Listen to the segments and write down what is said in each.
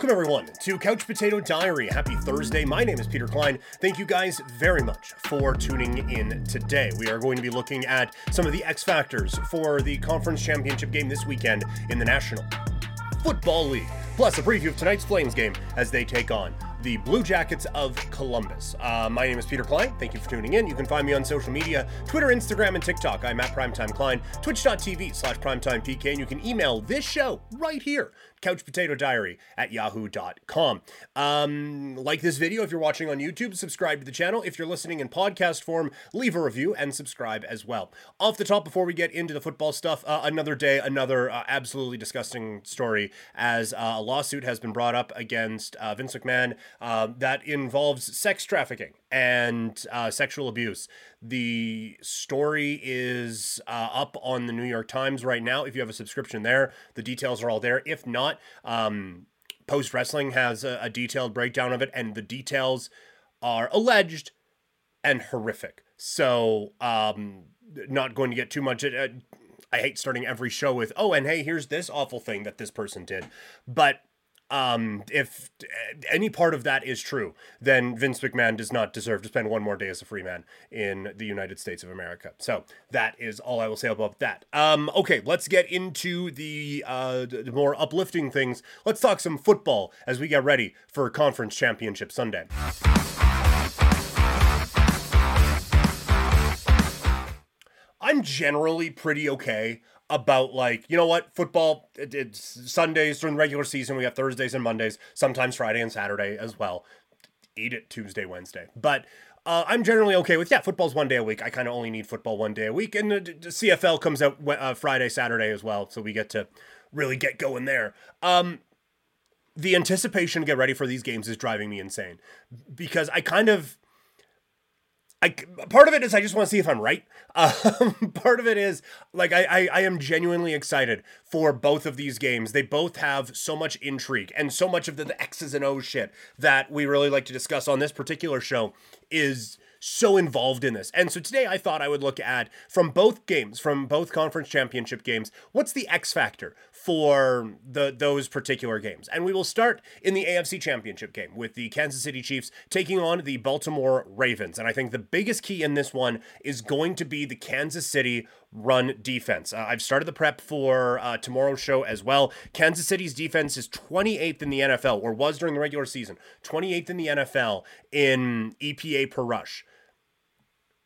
Welcome, everyone, to Couch Potato Diary. Happy Thursday. My name is Peter Klein. Thank you guys very much for tuning in today. We are going to be looking at some of the X factors for the conference championship game this weekend in the National Football League, plus a preview of tonight's Flames game as they take on the Blue Jackets of Columbus. Uh, my name is Peter Klein. Thank you for tuning in. You can find me on social media Twitter, Instagram, and TikTok. I'm at Primetime Klein, twitch.tv slash primetimepk, and you can email this show right here couchpotatodiary at yahoo.com. Um, like this video if you're watching on YouTube, subscribe to the channel. If you're listening in podcast form, leave a review and subscribe as well. Off the top, before we get into the football stuff, uh, another day, another uh, absolutely disgusting story as uh, a lawsuit has been brought up against uh, Vince McMahon uh, that involves sex trafficking and uh, sexual abuse. The story is up on the New York Times right now. If you have a subscription there, the details are all there. If not, um, Post Wrestling has a, a detailed breakdown of it, and the details are alleged and horrific. So, um, not going to get too much. Uh, I hate starting every show with, oh, and hey, here's this awful thing that this person did. But um, if any part of that is true, then Vince McMahon does not deserve to spend one more day as a free man in the United States of America. So that is all I will say about that. Um, okay, let's get into the, uh, the more uplifting things. Let's talk some football as we get ready for Conference Championship Sunday. I'm generally pretty okay about like you know what? Football it, it's sundays during regular season we have thursdays and mondays sometimes friday and saturday as well. Eat it tuesday wednesday. But uh, i'm generally okay with yeah football's one day a week. I kind of only need football one day a week and the, the cfl comes out uh, friday saturday as well so we get to really get going there. Um the anticipation to get ready for these games is driving me insane because i kind of I part of it is I just want to see if I'm right. Um, part of it is like I, I I am genuinely excited for both of these games. They both have so much intrigue and so much of the, the X's and O's shit that we really like to discuss on this particular show is so involved in this. And so today I thought I would look at from both games, from both conference championship games, what's the X factor for the those particular games. And we will start in the AFC Championship game with the Kansas City Chiefs taking on the Baltimore Ravens. And I think the biggest key in this one is going to be the Kansas City run defense. Uh, I've started the prep for uh, tomorrow's show as well. Kansas City's defense is 28th in the NFL, or was during the regular season, 28th in the NFL in EPA per rush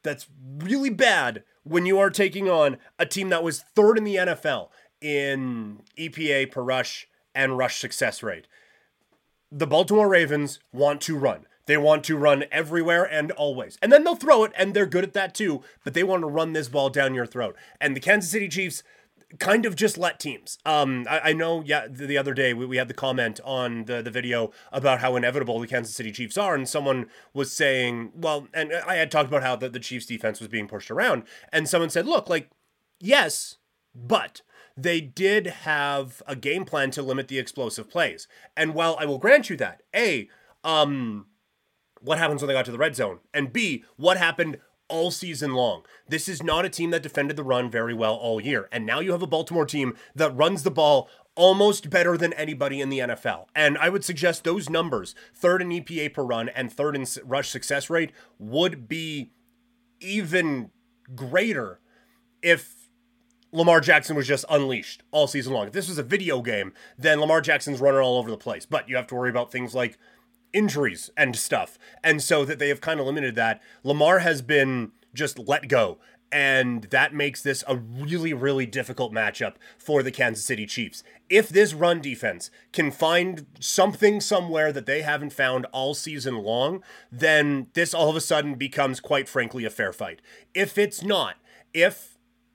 that's really bad when you are taking on a team that was third in the NFL in EPA per rush and rush success rate. The Baltimore Ravens want to run. They want to run everywhere and always. And then they'll throw it, and they're good at that too, but they want to run this ball down your throat. And the Kansas City Chiefs kind of just let teams. Um, I, I know, yeah, the, the, other day we, we had the comment on the, the video about how inevitable the Kansas City Chiefs are, and someone was saying, well, and I had talked about how the, the Chiefs defense was being pushed around, and someone said, look, like, yes, but they did have a game plan to limit the explosive plays. And while I will grant you that, A, um, what happens when they got to the red zone? And B, what happened all season long. This is not a team that defended the run very well all year. And now you have a Baltimore team that runs the ball almost better than anybody in the NFL. And I would suggest those numbers, third in EPA per run and third in rush success rate, would be even greater if Lamar Jackson was just unleashed all season long. If this was a video game, then Lamar Jackson's running all over the place. But you have to worry about things like injuries and stuff. And so that they have kind of limited that. Lamar has been just let go. And that makes this a really, really difficult matchup for the Kansas City Chiefs. If this run defense can find something somewhere that they haven't found all season long, then this all of a sudden becomes, quite frankly, a fair fight. If it's not, if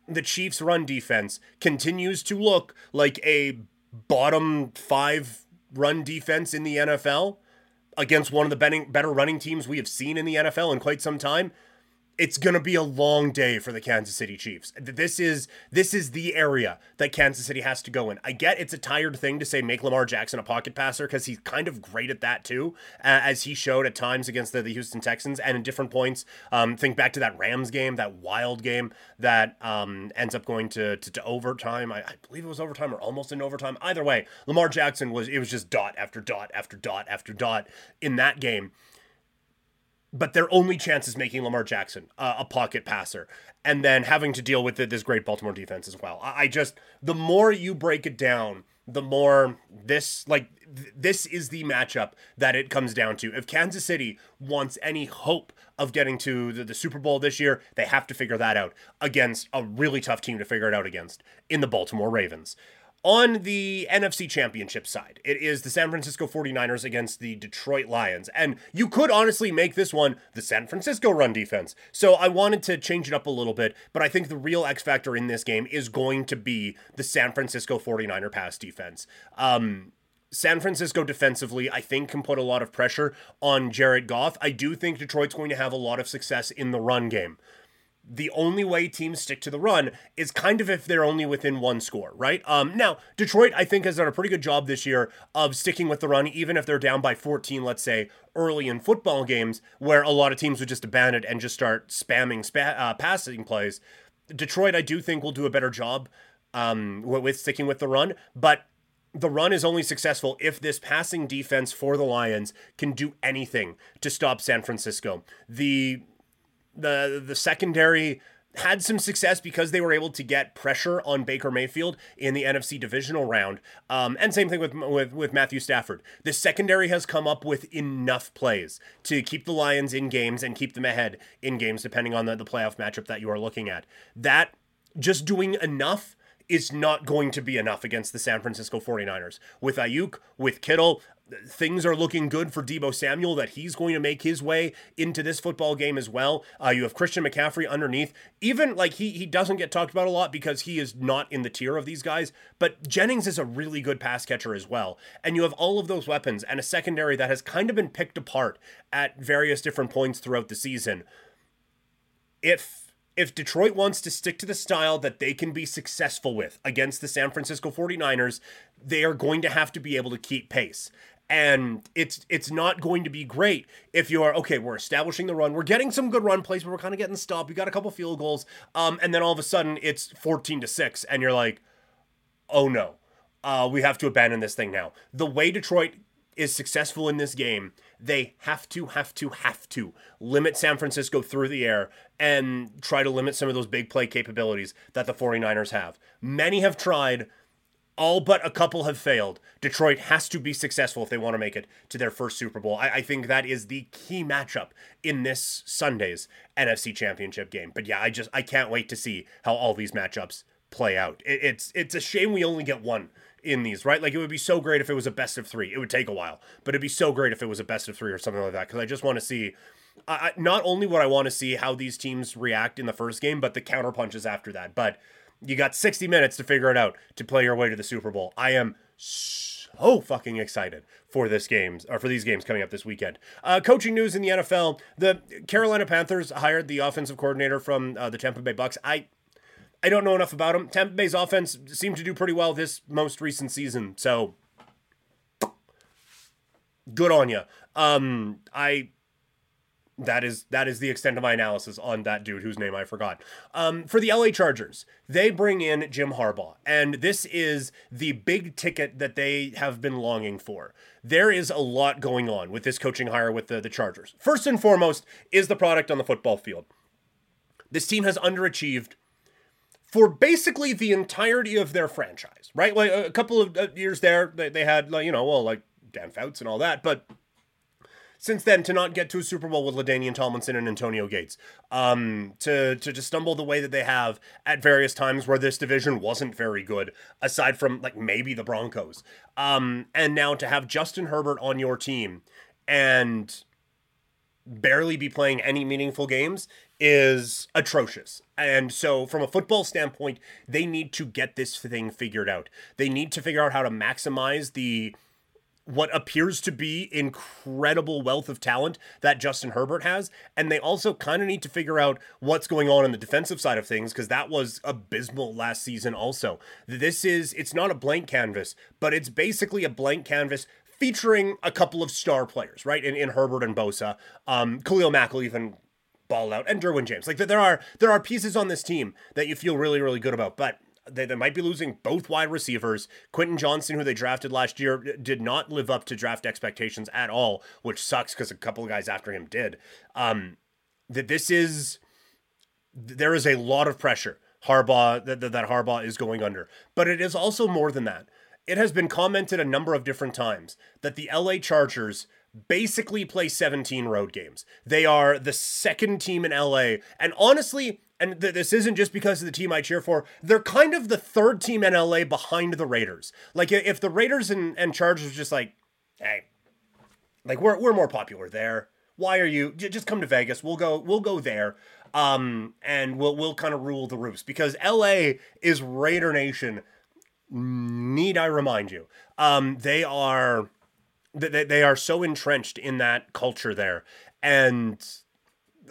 the Chiefs' run defense continues to look like a bottom five run defense in the NFL, against one of the better running teams we have seen in the NFL in quite some time, it's going to be a long day for the Kansas City Chiefs. This is this is the area that Kansas City has to go in. I get it's a tired thing to say make Lamar Jackson a pocket passer because he's kind of great at that too, uh, as he showed at times against the, the Houston Texans and in different points. Um, think back to that Rams game, that wild game that um, ends up going to to, to overtime. I, I believe it was overtime or almost in overtime. Either way, Lamar Jackson was it was just dot after dot after dot after dot in that game but their only chance is making Lamar Jackson uh, a pocket passer and then having to deal with this great Baltimore defense as well. I, I just, the more you break it down, the more this, like, th- this is the matchup that it comes down to. If Kansas City wants any hope of getting to the, the Super Bowl this year, they have to figure that out against a really tough team to figure it out against in the Baltimore Ravens. On the NFC Championship side, it is the San Francisco 49ers against the Detroit Lions. And you could honestly make this one the San Francisco run defense. So I wanted to change it up a little bit, but I think the real X factor in this game is going to be the San Francisco 49er pass defense. Um, San Francisco defensively, I think, can put a lot of pressure on Jared Goff. I do think Detroit's going to have a lot of success in the run game the only way teams stick to the run is kind of if they're only within one score, right? Um, now, Detroit, I think, has done a pretty good job this year of sticking with the run, even if they're down by 14, let's say, early in football games, where a lot of teams would just abandon it and just start spamming spa- uh, passing plays. Detroit, I do think, will do a better job um, with sticking with the run, but the run is only successful if this passing defense for the Lions can do anything to stop San Francisco. The the the secondary had some success because they were able to get pressure on Baker Mayfield in the NFC divisional round. Um, and same thing with, with with Matthew Stafford. The secondary has come up with enough plays to keep the Lions in games and keep them ahead in games, depending on the, the playoff matchup that you are looking at. That just doing enough is not going to be enough against the San Francisco 49ers. With Aiyuk, with Kittle, things are looking good for Deebo Samuel that he's going to make his way into this football game as well. Uh, you have Christian McCaffrey underneath. Even like he he doesn't get talked about a lot because he is not in the tier of these guys, but Jennings is a really good pass catcher as well. And you have all of those weapons and a secondary that has kind of been picked apart at various different points throughout the season. If if Detroit wants to stick to the style that they can be successful with against the San Francisco 49ers, they are going to have to be able to keep pace. And it's it's not going to be great if you're okay. We're establishing the run. We're getting some good run plays, but we're kind of getting stopped. We got a couple field goals, um, and then all of a sudden it's fourteen to six, and you're like, oh no, uh, we have to abandon this thing now. The way Detroit is successful in this game, they have to, have to, have to limit San Francisco through the air and try to limit some of those big play capabilities that the 49ers have. Many have tried, all but a couple have failed. Detroit has to be successful if they want to make it to their first Super Bowl. I, I, think that is the key matchup in this Sunday's NFC Championship game. But yeah, I just I can't wait to see how all these matchups play out. It, it's it's a shame we only get one in these, right? Like it would be so great if it was a best of three. It would take a while, but it'd be so great if it was a best of three or something like that. Because I just want to see, I, not only would I want to see how these teams react in the first game, but the counter punches after that. But you got 60 minutes to figure it out to play your way to the Super Bowl. I am so fucking excited for this games or for these games coming up this weekend. Uh, coaching news in the NFL: the Carolina Panthers hired the offensive coordinator from uh, the Tampa Bay Bucks. I I don't know enough about him. Tampa Bay's offense seemed to do pretty well this most recent season, so good on you. Um, I that is that is the extent of my analysis on that dude whose name I forgot. Um, for the LA Chargers, they bring in Jim Harbaugh, and this is the big ticket that they have been longing for. There is a lot going on with this coaching hire with the, the Chargers. First and foremost is the product on the football field. This team has underachieved for basically the entirety of their franchise, right? Like a couple of uh, years there, they, they had, you know, well, like Dan Fouts and all that, but since then to not get to a Super Bowl with LaDainian Tomlinson and Antonio Gates, um, to to just stumble the way that they have at various times where this division wasn't very good, aside from like maybe the Broncos, um, and now to have Justin Herbert on your team and barely be playing any meaningful games is atrocious. And so, from a football standpoint, they need to get this thing figured out. They need to figure out how to maximize the what appears to be incredible wealth of talent that Justin Herbert has. And they also kind of need to figure out what's going on in the defensive side of things because that was abysmal last season, also. This is, it's not a blank canvas, but it's basically a blank canvas featuring a couple of star players, right? In, in Herbert and Bosa. Um, Khalil Mack will even ball out and Derwin James. Like there are there are pieces on this team that you feel really really good about, but they, they might be losing both wide receivers. Quentin Johnson, who they drafted last year, did not live up to draft expectations at all, which sucks because a couple of guys after him did. Um, that this is there is a lot of pressure Harbaugh that, that Harbaugh is going under, but it is also more than that. It has been commented a number of different times that the LA Chargers basically play 17 road games. They are the second team in LA, and honestly, and th- this isn't just because of the team I cheer for, they're kind of the third team in LA behind the Raiders. Like if the Raiders and, and Chargers just like, hey, like we're we're more popular there. Why are you j- just come to Vegas? We'll go we'll go there. Um and we'll we'll kind of rule the roost because LA is Raider Nation. Need I remind you? Um they are they, they are so entrenched in that culture there and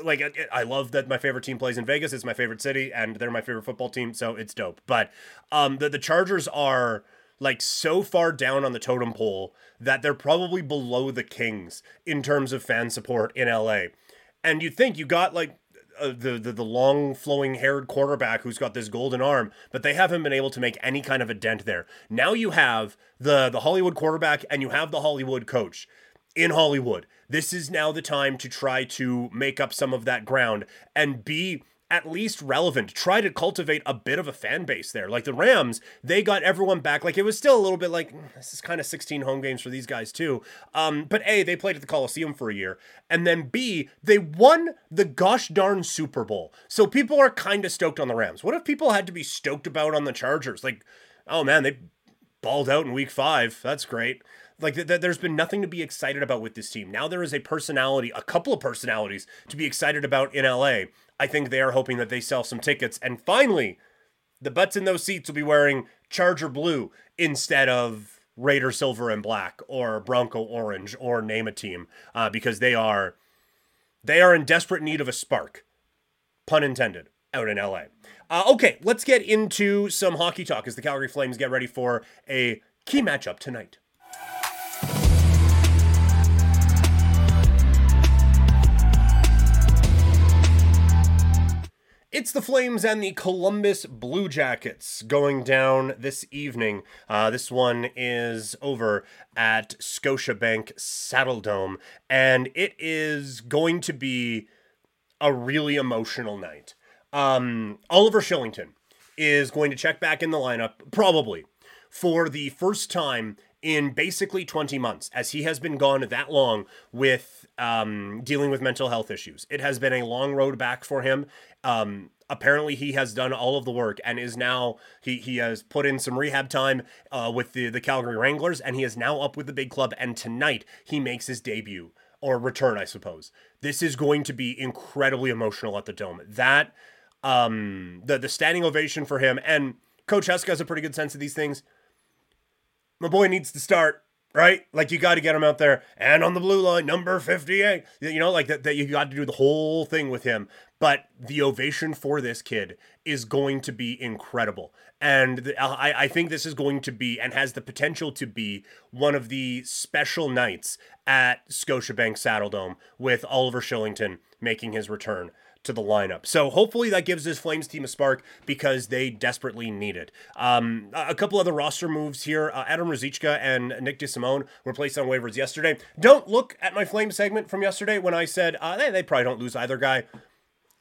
like I love that my favorite team plays in Vegas. It's my favorite city, and they're my favorite football team, so it's dope. But um, the the Chargers are like so far down on the totem pole that they're probably below the Kings in terms of fan support in LA. And you think you got like uh, the, the the long flowing haired quarterback who's got this golden arm, but they haven't been able to make any kind of a dent there. Now you have the the Hollywood quarterback and you have the Hollywood coach in Hollywood. This is now the time to try to make up some of that ground and be at least relevant. Try to cultivate a bit of a fan base there. Like the Rams, they got everyone back. Like it was still a little bit like mm, this is kind of 16 home games for these guys too. Um, but A, they played at the Coliseum for a year. And then B, they won the gosh darn Super Bowl. So people are kind of stoked on the Rams. What if people had to be stoked about on the Chargers? Like, oh man, they balled out in week five. That's great. Like th- th- there's been nothing to be excited about with this team. Now there is a personality, a couple of personalities to be excited about in LA. I think they are hoping that they sell some tickets and finally the butts in those seats will be wearing Charger blue instead of Raider silver and black or Bronco orange or name a team uh, because they are they are in desperate need of a spark, pun intended, out in LA. Uh, okay, let's get into some hockey talk as the Calgary Flames get ready for a key matchup tonight. It's the Flames and the Columbus Blue Jackets going down this evening. Uh, this one is over at Scotiabank Saddledome, and it is going to be a really emotional night. Um, Oliver Kylington is going to check back in the lineup, probably, for the first time in basically 20 months, as he has been gone that long with um, dealing with mental health issues. It has been a long road back for him. Um, apparently, he has done all of the work and is now he he has put in some rehab time uh, with the the Calgary Wranglers, and he is now up with the big club. And tonight, he makes his debut or return, I suppose. This is going to be incredibly emotional at the Dome. That um, the the standing ovation for him and Coach Huska has a pretty good sense of these things my boy needs to start right? Like you got to get him out there and on the blue line, number 58. You know, like that, that you got to do the whole thing with him. But the ovation for this kid is going to be incredible. And the, I, I think this is going to be and has the potential to be one of the special nights at Scotiabank Saddledome with Oliver Kylington making his return to the lineup. So hopefully that gives this Flames team a spark because they desperately need it. Um, a couple other roster moves here. Uh, Adam Ruzicka and Nick DeSimone were placed on waivers yesterday. Don't look at my Flame segment from yesterday when I said uh, they, they probably don't lose either guy.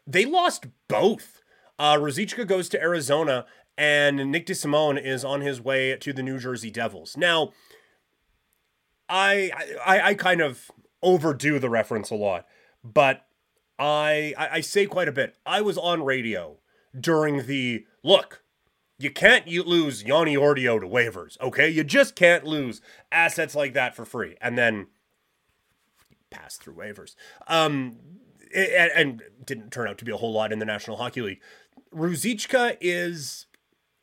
They lost both. Uh, Ruzicka goes to Arizona and Nick DeSimone is on his way to the New Jersey Devils. Now, I, I I kind of overdo the reference a lot, but I, I, I say quite a bit. I was on radio during the look. You can't you lose Yanni Ordio to waivers, okay? You just can't lose assets like that for free, and then pass through waivers. Um, and, and didn't turn out to be a whole lot in the National Hockey League. Ruzicka is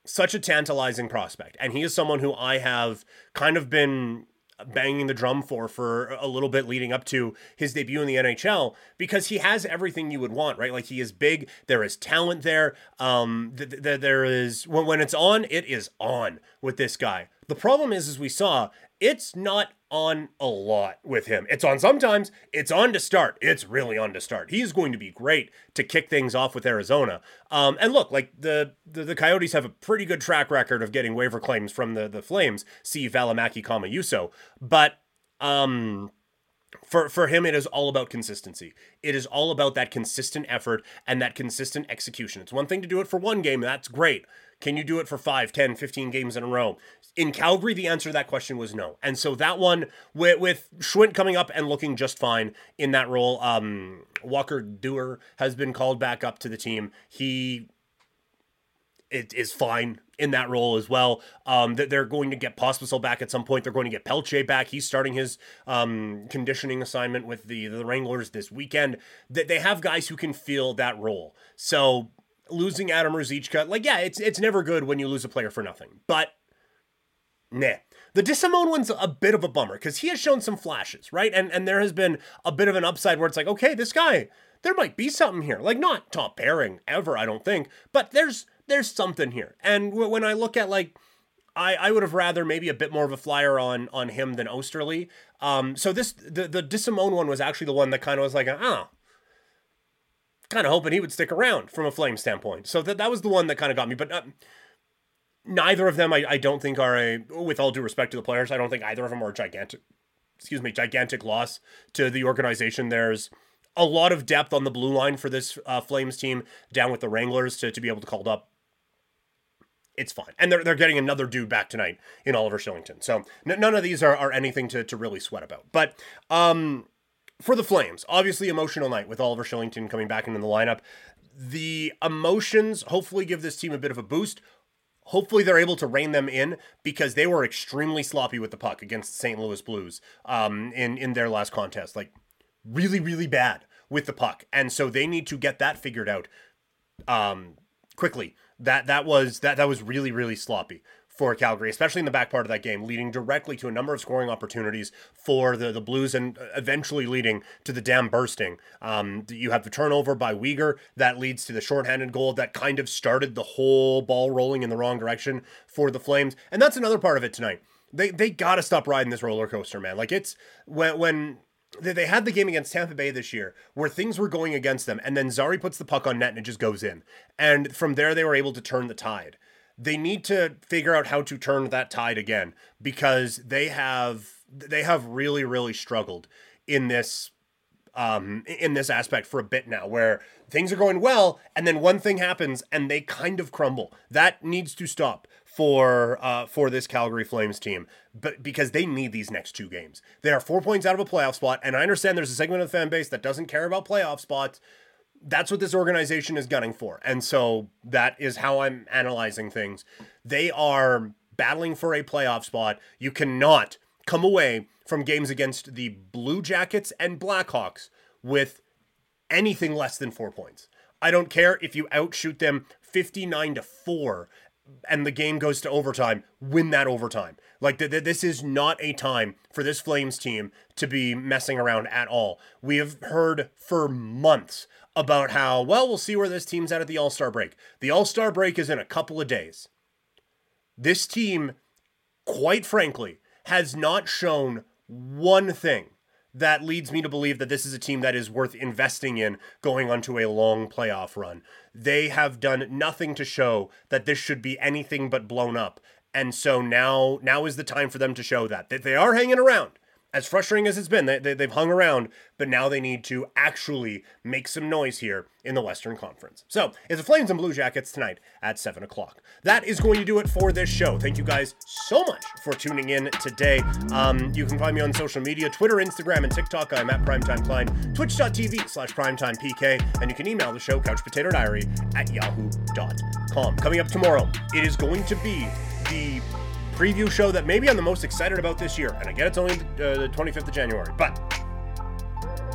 such a tantalizing prospect, and he is someone who I have kind of been banging the drum for for a little bit leading up to his debut in the NHL because he has everything you would want, right? Like he is big, there is talent there. Um, th- th- there is when when it's on, it is on with this guy. The problem is, as we saw, it's not on a lot with him. It's on sometimes, it's on to start. It's really on to start. He's going to be great to kick things off with Arizona. Um, and look, like the, the, the Coyotes have a pretty good track record of getting waiver claims from the the Flames. See Valimaki, Yuso, but um for for him it is all about consistency. It is all about that consistent effort and that consistent execution. It's one thing to do it for one game that's great. Can you do it for 5 10 15 games in a row? In calgary the answer to that question was no. And so that one with with schwindt coming up and looking just fine in that role um walker duehr has been called back up to the team. He is fine in that role as well. Um, that they're going to get Pospisil back at some point. They're going to get Pelche back. He's starting his um, conditioning assignment with the the Wranglers this weekend. That they have guys who can fill that role. So losing Adam Ruzicka, like yeah, it's it's never good when you lose a player for nothing. But nah. The DeSimone one's a bit of a bummer because he has shown some flashes, right? And and there has been a bit of an upside where it's like, okay, this guy, there might be something here. Like not top pairing ever, I don't think, but there's there's something here. And when I look at like, I, I would have rather maybe a bit more of a flyer on on him than Oesterle. Um, so this the the DeSimone one was actually the one that kind of was like, oh, kind of hoping he would stick around from a flame standpoint. So that that was the one that kind of got me. But uh, neither of them, I, I don't think are a. With all due respect to the players, I don't think either of them are gigantic. Excuse me, gigantic loss to the organization. There's a lot of depth on the blue line for this uh, Flames team down with the Wranglers to, to be able to call up it's fine. And they're, they're getting another dude back tonight in Oliver Kylington. So n- none of these are, are anything to, to really sweat about. But um, for the Flames, obviously emotional night with Oliver Kylington coming back into the lineup. The emotions hopefully give this team a bit of a boost. Hopefully they're able to rein them in because they were extremely sloppy with the puck against the St. Louis Blues um, in, in their last contest. Like really, really bad with the puck. And so they need to get that figured out um, quickly that that was that that was really really sloppy for Calgary, especially in the back part of that game, leading directly to a number of scoring opportunities for the, the Blues and eventually leading to the dam bursting. Um, you have the turnover by Weegar that leads to the shorthanded goal that kind of started the whole ball rolling in the wrong direction for the Flames. And that's another part of it tonight. They, they got to stop riding this roller coaster, man. Like it's when when they had the game against Tampa Bay this year where things were going against them, and then Zary puts the puck on net and it just goes in. And from there, they were able to turn the tide. They need to figure out how to turn that tide again because they have they have really really struggled in this um, in this aspect for a bit now, where things are going well, and then one thing happens and they kind of crumble. That needs to stop for uh, for this Calgary Flames team, but because they need these next two games, they are four points out of a playoff spot, and I understand there's a segment of the fan base that doesn't care about playoff spots. That's what this organization is gunning for, and so that is how I'm analyzing things. They are battling for a playoff spot. You cannot come away from games against the Blue Jackets and Blackhawks with anything less than four points. I don't care if you outshoot them 59 to 4 and the game goes to overtime, win that overtime. Like th- th- this is not a time for this Flames team to be messing around at all. We have heard for months about how well we'll see where this team's at at the All Star break. The All Star break is in a couple of days. This team, quite frankly, has not shown one thing that leads me to believe that this is a team that is worth investing in going onto a long playoff run. They have done nothing to show that this should be anything but blown up. And so now now is the time for them to show that that they are hanging around as frustrating as it's been, they, they, have hung around, but now they need to actually make some noise here in the Western Conference. So it's the Flames and Blue Jackets tonight at 7 o'clock. That is going to do it for this show. Thank you guys so much for tuning in today. Um, you can find me on social media Twitter, Instagram, and TikTok. I'm at Primetime Klein, twitch.tv slash primetimepk, and you can email the show, couchpotatodiary at yahoo.com. Coming up tomorrow, it is going to be the preview show that maybe I'm the most excited about this year. And I get it's only uh, the 25th of January, but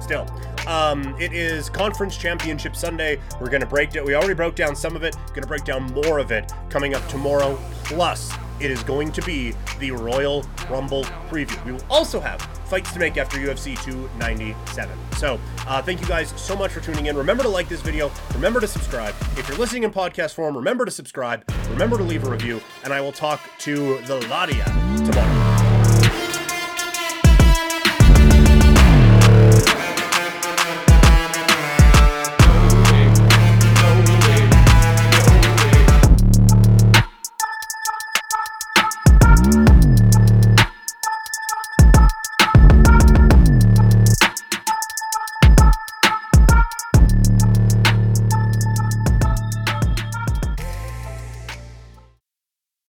still. Um, it is Conference Championship Sunday. We're going to break down, we already broke down some of it, going to break down more of it coming up tomorrow. Plus, it is going to be the Royal Rumble preview. We will also have fights to make after UFC 297. So, uh, thank you guys so much for tuning in. Remember to like this video. Remember to subscribe. If you're listening in podcast form, remember to subscribe. Remember to leave a review. And I will talk to the Ladia tomorrow.